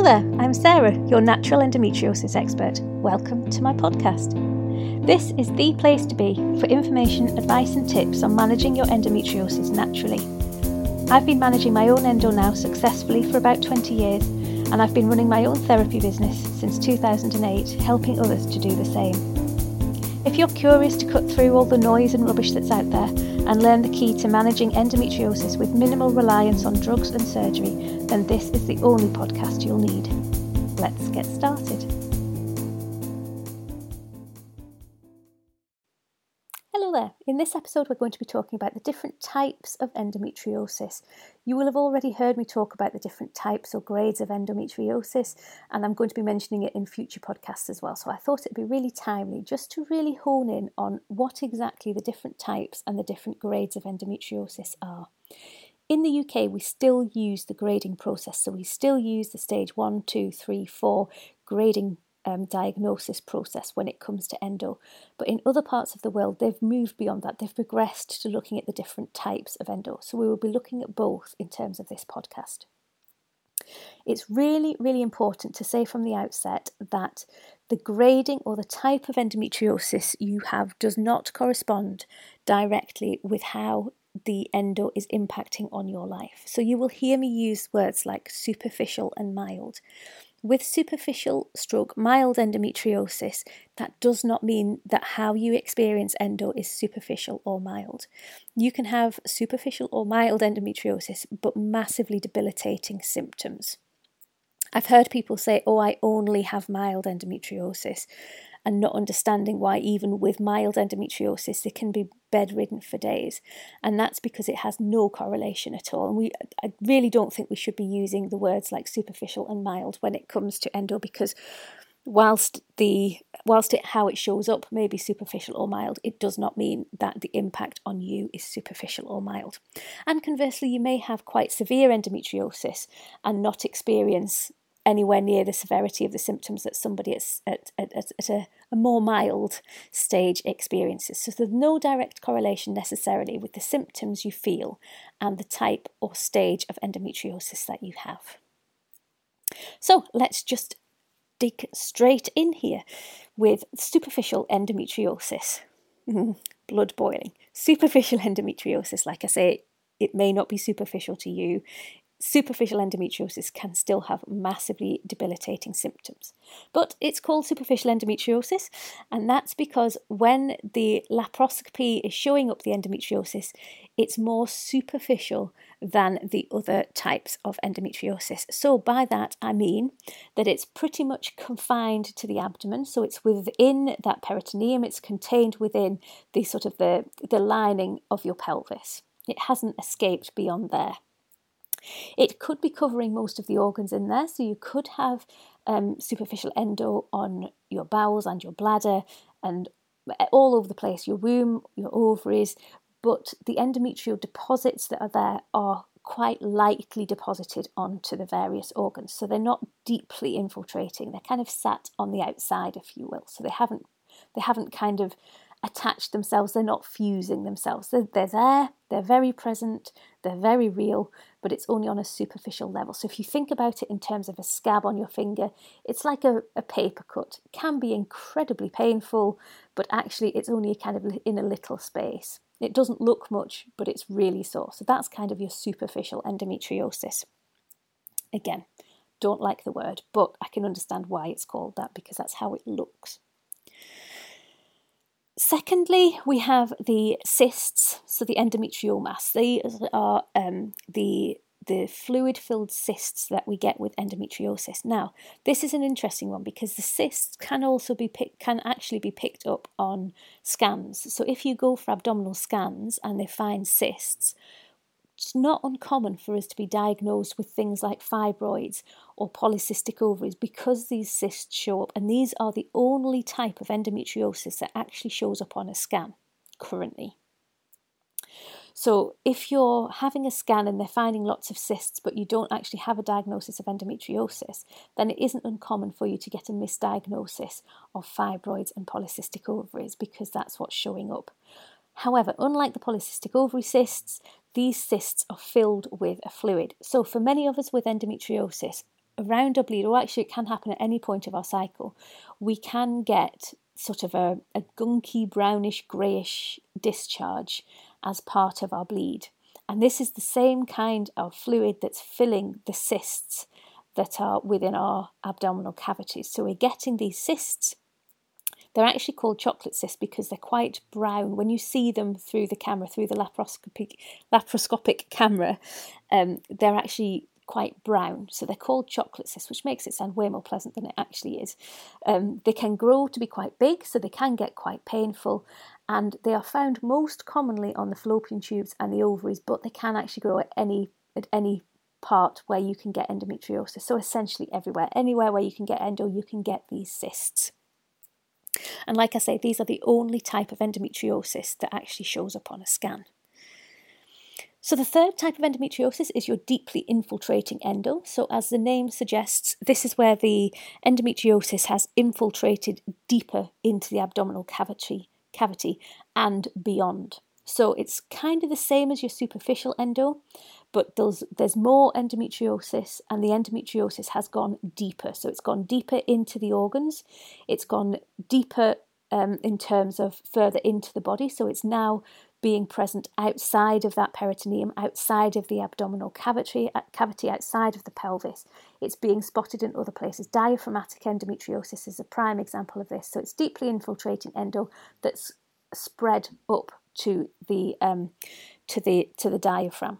Hello there, I'm Sarah, your natural endometriosis expert. Welcome to my podcast. This is the place to be for information, advice, and tips on managing your endometriosis naturally. I've been managing my own endo now successfully for about 20 years, and I've been running my own therapy business since 2008, helping others to do the same. If you're curious to cut through all the noise and rubbish that's out there and learn the key to managing endometriosis with minimal reliance on drugs and surgery, then this is the only podcast you'll need. Let's get started. This episode, we're going to be talking about the different types of endometriosis. You will have already heard me talk about the different types or grades of endometriosis, and I'm going to be mentioning it in future podcasts as well. So I thought it'd be really timely just to really hone in on what exactly the different types and the different grades of endometriosis are. In the UK, we still use the grading process, so we still use the stage one, two, three, four grading um, diagnosis process when it comes to endo. But in other parts of the world, they've moved beyond that. They've progressed to looking at the different types of endo. So we will be looking at both in terms of this podcast. It's really, really important to say from the outset that the grading or the type of endometriosis you have does not correspond directly with how the endo is impacting on your life. So you will hear me use words like superficial and mild. With superficial stroke mild endometriosis, that does not mean that how you experience endo is superficial or mild. You can have superficial or mild endometriosis, but massively debilitating symptoms. I've heard people say, Oh, I only have mild endometriosis and not understanding why, even with mild endometriosis, they can be bedridden for days. And that's because it has no correlation at all. And we, I really don't think we should be using the words like superficial and mild when it comes to endo because whilst the whilst it how it shows up may be superficial or mild it does not mean that the impact on you is superficial or mild and conversely you may have quite severe endometriosis and not experience anywhere near the severity of the symptoms that somebody at, at, at, at a, a, more mild stage experiences. So there's no direct correlation necessarily with the symptoms you feel and the type or stage of endometriosis that you have. So let's just dig straight in here with superficial endometriosis. Mm-hmm. Blood boiling. Superficial endometriosis, like I say, it may not be superficial to you superficial endometriosis can still have massively debilitating symptoms. But it's called superficial endometriosis, and that's because when the laparoscopy is showing up the endometriosis, it's more superficial than the other types of endometriosis. So, by that, I mean that it's pretty much confined to the abdomen, so it's within that peritoneum, it's contained within the sort of the, the lining of your pelvis. It hasn't escaped beyond there. It could be covering most of the organs in there, so you could have um, superficial endo on your bowels and your bladder and all over the place, your womb, your ovaries, but the endometrial deposits that are there are quite lightly deposited onto the various organs. So they're not deeply infiltrating. They're kind of sat on the outside, if you will. So they haven't they haven't kind of attached themselves, they're not fusing themselves. They're, they're there, they're very present, they're very real, but it's only on a superficial level. So if you think about it in terms of a scab on your finger, it's like a, a paper cut. It can be incredibly painful, but actually it's only kind of in a little space. It doesn't look much, but it's really sore. So that's kind of your superficial endometriosis. Again, don't like the word, but I can understand why it's called that because that's how it looks. Secondly, we have the cysts, so the endometriomas. These are um, the the fluid filled cysts that we get with endometriosis. Now, this is an interesting one because the cysts can also be pick, can actually be picked up on scans. So if you go for abdominal scans and they find cysts, it's not uncommon for us to be diagnosed with things like fibroids or polycystic ovaries because these cysts show up, and these are the only type of endometriosis that actually shows up on a scan currently. So, if you're having a scan and they're finding lots of cysts, but you don't actually have a diagnosis of endometriosis, then it isn't uncommon for you to get a misdiagnosis of fibroids and polycystic ovaries because that's what's showing up. However, unlike the polycystic ovary cysts, these cysts are filled with a fluid. So, for many of us with endometriosis, around bleed, or actually it can happen at any point of our cycle, we can get sort of a, a gunky, brownish, greyish discharge as part of our bleed. And this is the same kind of fluid that's filling the cysts that are within our abdominal cavities. So we're getting these cysts. They're actually called chocolate cysts because they're quite brown. When you see them through the camera, through the laparoscopic, laparoscopic camera, um, they're actually quite brown. So they're called chocolate cysts, which makes it sound way more pleasant than it actually is. Um, they can grow to be quite big, so they can get quite painful, and they are found most commonly on the fallopian tubes and the ovaries, but they can actually grow at any at any part where you can get endometriosis. So essentially everywhere, anywhere where you can get endo, you can get these cysts. And like I say, these are the only type of endometriosis that actually shows up on a scan. So the third type of endometriosis is your deeply infiltrating endo. So as the name suggests, this is where the endometriosis has infiltrated deeper into the abdominal cavity, cavity and beyond. So it's kind of the same as your superficial endo, but there's, there's more endometriosis, and the endometriosis has gone deeper. So it's gone deeper into the organs, it's gone deeper um, in terms of further into the body. So it's now being present outside of that peritoneum, outside of the abdominal cavity, uh, cavity outside of the pelvis. It's being spotted in other places. Diaphragmatic endometriosis is a prime example of this. So it's deeply infiltrating endo that's spread up to the um, to the to the diaphragm.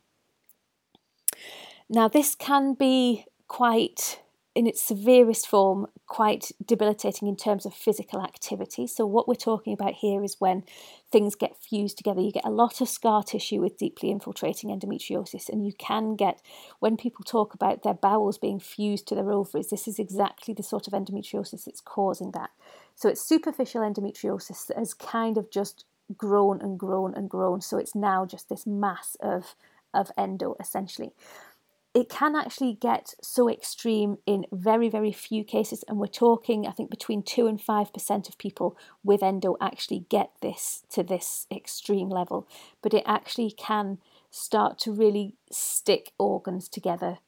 Now, this can be quite, in its severest form, quite debilitating in terms of physical activity. So, what we're talking about here is when things get fused together. You get a lot of scar tissue with deeply infiltrating endometriosis, and you can get, when people talk about their bowels being fused to their ovaries, this is exactly the sort of endometriosis that's causing that. So, it's superficial endometriosis that has kind of just grown and grown and grown. So, it's now just this mass of, of endo essentially it can actually get so extreme in very, very few cases. And we're talking, I think, between 2 and 5% of people with endo actually get this to this extreme level. But it actually can start to really stick organs together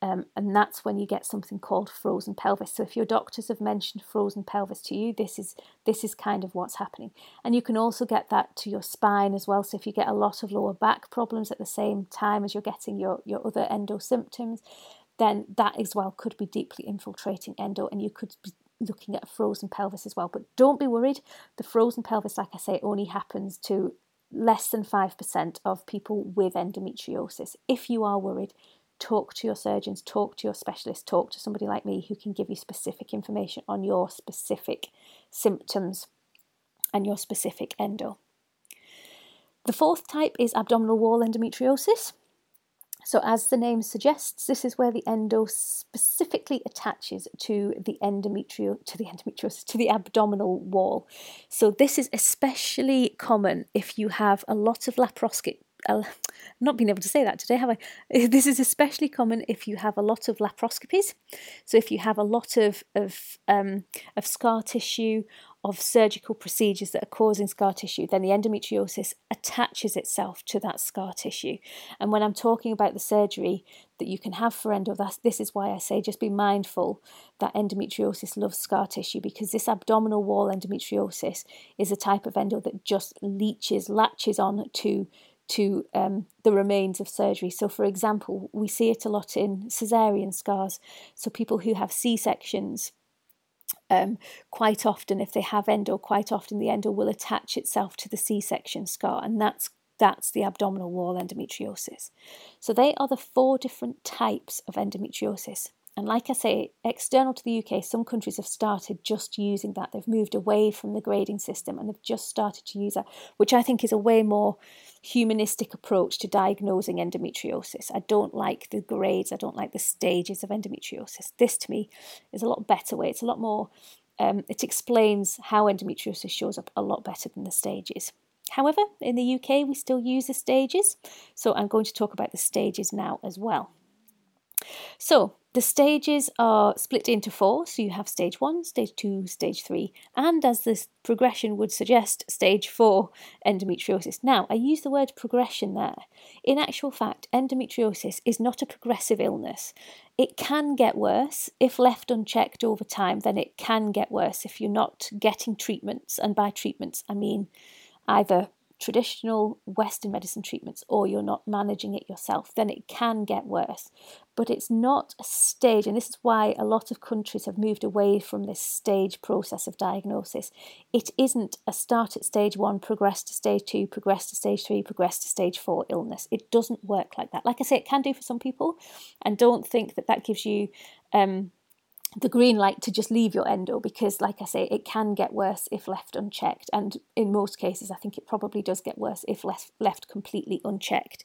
um, and that's when you get something called frozen pelvis. So if your doctors have mentioned frozen pelvis to you, this is this is kind of what's happening. And you can also get that to your spine as well. So if you get a lot of lower back problems at the same time as you're getting your, your other endo symptoms, then that as well could be deeply infiltrating endo and you could be looking at a frozen pelvis as well. But don't be worried, the frozen pelvis, like I say, only happens to less than 5% of people with endometriosis. If you are worried, talk to your surgeons, talk to your specialist, talk to somebody like me who can give you specific information on your specific symptoms and your specific endo. The fourth type is abdominal wall endometriosis. So, as the name suggests, this is where the endo specifically attaches to the endometrial to the endometriosis to the abdominal wall. So, this is especially common if you have a lot of laparoscopic uh, not been able to say that today, have I? This is especially common if you have a lot of laparoscopies. So if you have a lot of of um, of scar tissue, of surgical procedures that are causing scar tissue, then the endometriosis attaches itself to that scar tissue. And when I'm talking about the surgery that you can have for endo, this is why I say just be mindful that endometriosis loves scar tissue because this abdominal wall endometriosis is a type of endo that just leeches, latches on to to um, the remains of surgery. So, for example, we see it a lot in caesarean scars. So, people who have C sections, um, quite often, if they have endo, quite often the endo will attach itself to the C section scar, and that's that's the abdominal wall endometriosis. So, they are the four different types of endometriosis. And like I say, external to the UK, some countries have started just using that. They've moved away from the grading system and they've just started to use that, which I think is a way more humanistic approach to diagnosing endometriosis. I don't like the grades, I don't like the stages of endometriosis. This to me is a lot better way. It's a lot more, um, it explains how endometriosis shows up a lot better than the stages. However, in the UK, we still use the stages, so I'm going to talk about the stages now as well. So, The stages are split into four, so you have stage one, stage two, stage three, and as this progression would suggest, stage four endometriosis. Now, I use the word progression there. In actual fact, endometriosis is not a progressive illness. It can get worse. If left unchecked over time, then it can get worse if you're not getting treatments. And by treatments, I mean either traditional Western medicine treatments or you're not managing it yourself, then it can get worse. But it's not a stage, and this is why a lot of countries have moved away from this stage process of diagnosis. It isn't a start at stage one, progress to stage two, progress to stage three, progress to stage four illness. It doesn't work like that. Like I say, it can do for some people, and don't think that that gives you. Um, the green light to just leave your endo because, like I say, it can get worse if left unchecked. And in most cases, I think it probably does get worse if left, left completely unchecked.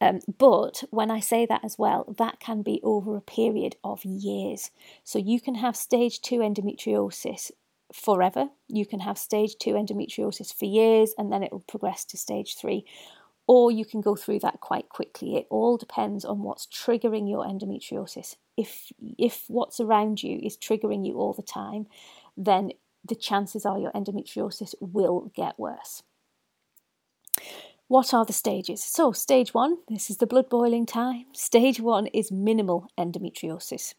Um, but when I say that as well, that can be over a period of years. So you can have stage two endometriosis forever. You can have stage two endometriosis for years and then it will progress to stage three or you can go through that quite quickly. It all depends on what's triggering your endometriosis. If if what's around you is triggering you all the time, then the chances are your endometriosis will get worse. What are the stages? So, stage one, this is the blood boiling time. Stage one is minimal endometriosis.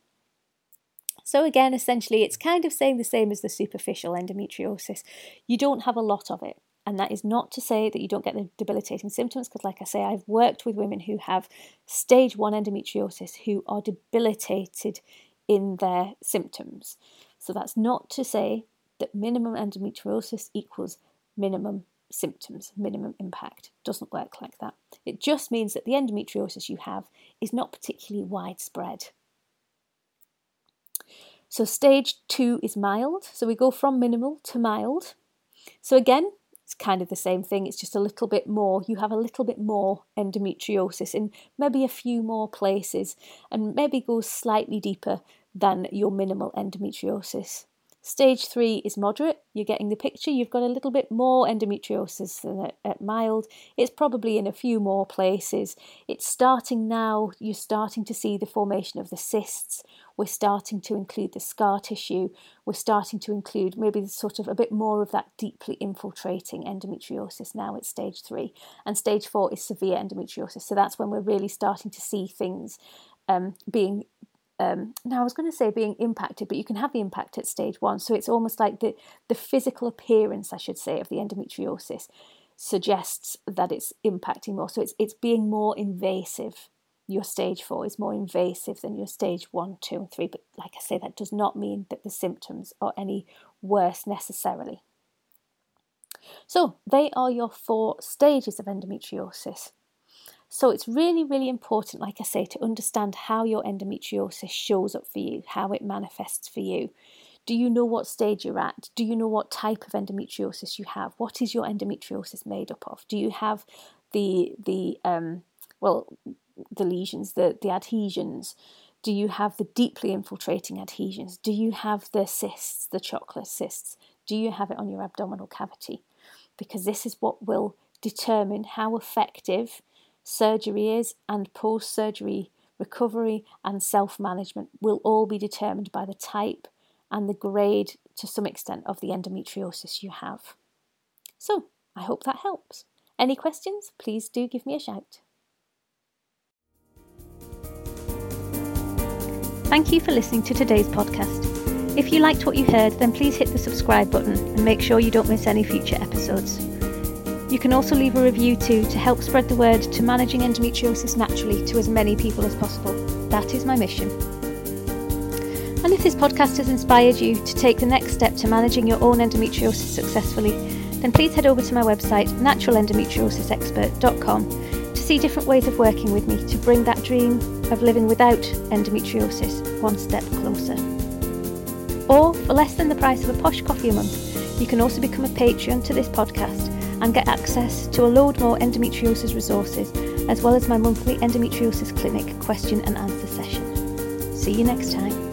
So, again, essentially, it's kind of saying the same as the superficial endometriosis. You don't have a lot of it. And that is not to say that you don't get the debilitating symptoms, because, like I say, I've worked with women who have stage one endometriosis who are debilitated in their symptoms. So that's not to say that minimum endometriosis equals minimum symptoms, minimum impact. Doesn't work like that. It just means that the endometriosis you have is not particularly widespread. So, stage two is mild. So, we go from minimal to mild. So, again, it's kind of the same thing, it's just a little bit more. You have a little bit more endometriosis in maybe a few more places and maybe goes slightly deeper than your minimal endometriosis. Stage three is moderate. You're getting the picture. You've got a little bit more endometriosis than at, at, mild. It's probably in a few more places. It's starting now. You're starting to see the formation of the cysts. We're starting to include the scar tissue. We're starting to include maybe sort of a bit more of that deeply infiltrating endometriosis now at stage three. And stage four is severe endometriosis. So that's when we're really starting to see things um, being um, now I was going to say being impacted, but you can have the impact at stage one. So it's almost like the, the physical appearance, I should say, of the endometriosis suggests that it's impacting more. So it's it's being more invasive. Your stage four is more invasive than your stage one, two, and three. But like I say, that does not mean that the symptoms are any worse necessarily. So they are your four stages of endometriosis. So it's really, really important, like I say, to understand how your endometriosis shows up for you, how it manifests for you. Do you know what stage you're at? Do you know what type of endometriosis you have? What is your endometriosis made up of? Do you have the the um, well the lesions, the the adhesions? Do you have the deeply infiltrating adhesions? Do you have the cysts, the chocolate cysts? Do you have it on your abdominal cavity? Because this is what will determine how effective surgery is, and post surgery recovery and self management will all be determined by the type and the grade to some extent of the endometriosis you have. So, I hope that helps. Any questions? Please do give me a shout. Thank you for listening to today's podcast. If you liked what you heard, then please hit the subscribe button and make sure you don't miss any future episodes. You can also leave a review too to help spread the word to managing endometriosis naturally to as many people as possible. That is my mission. And if this podcast has inspired you to take the next step to managing your own endometriosis successfully, then please head over to my website, naturalendometriosisexpert.com, see different ways of working with me to bring that dream of living without endometriosis one step closer. Or, for less than the price of a posh coffee a month, you can also become a patron to this podcast and get access to a load more endometriosis resources, as well as my monthly endometriosis clinic question and answer session. See you next time.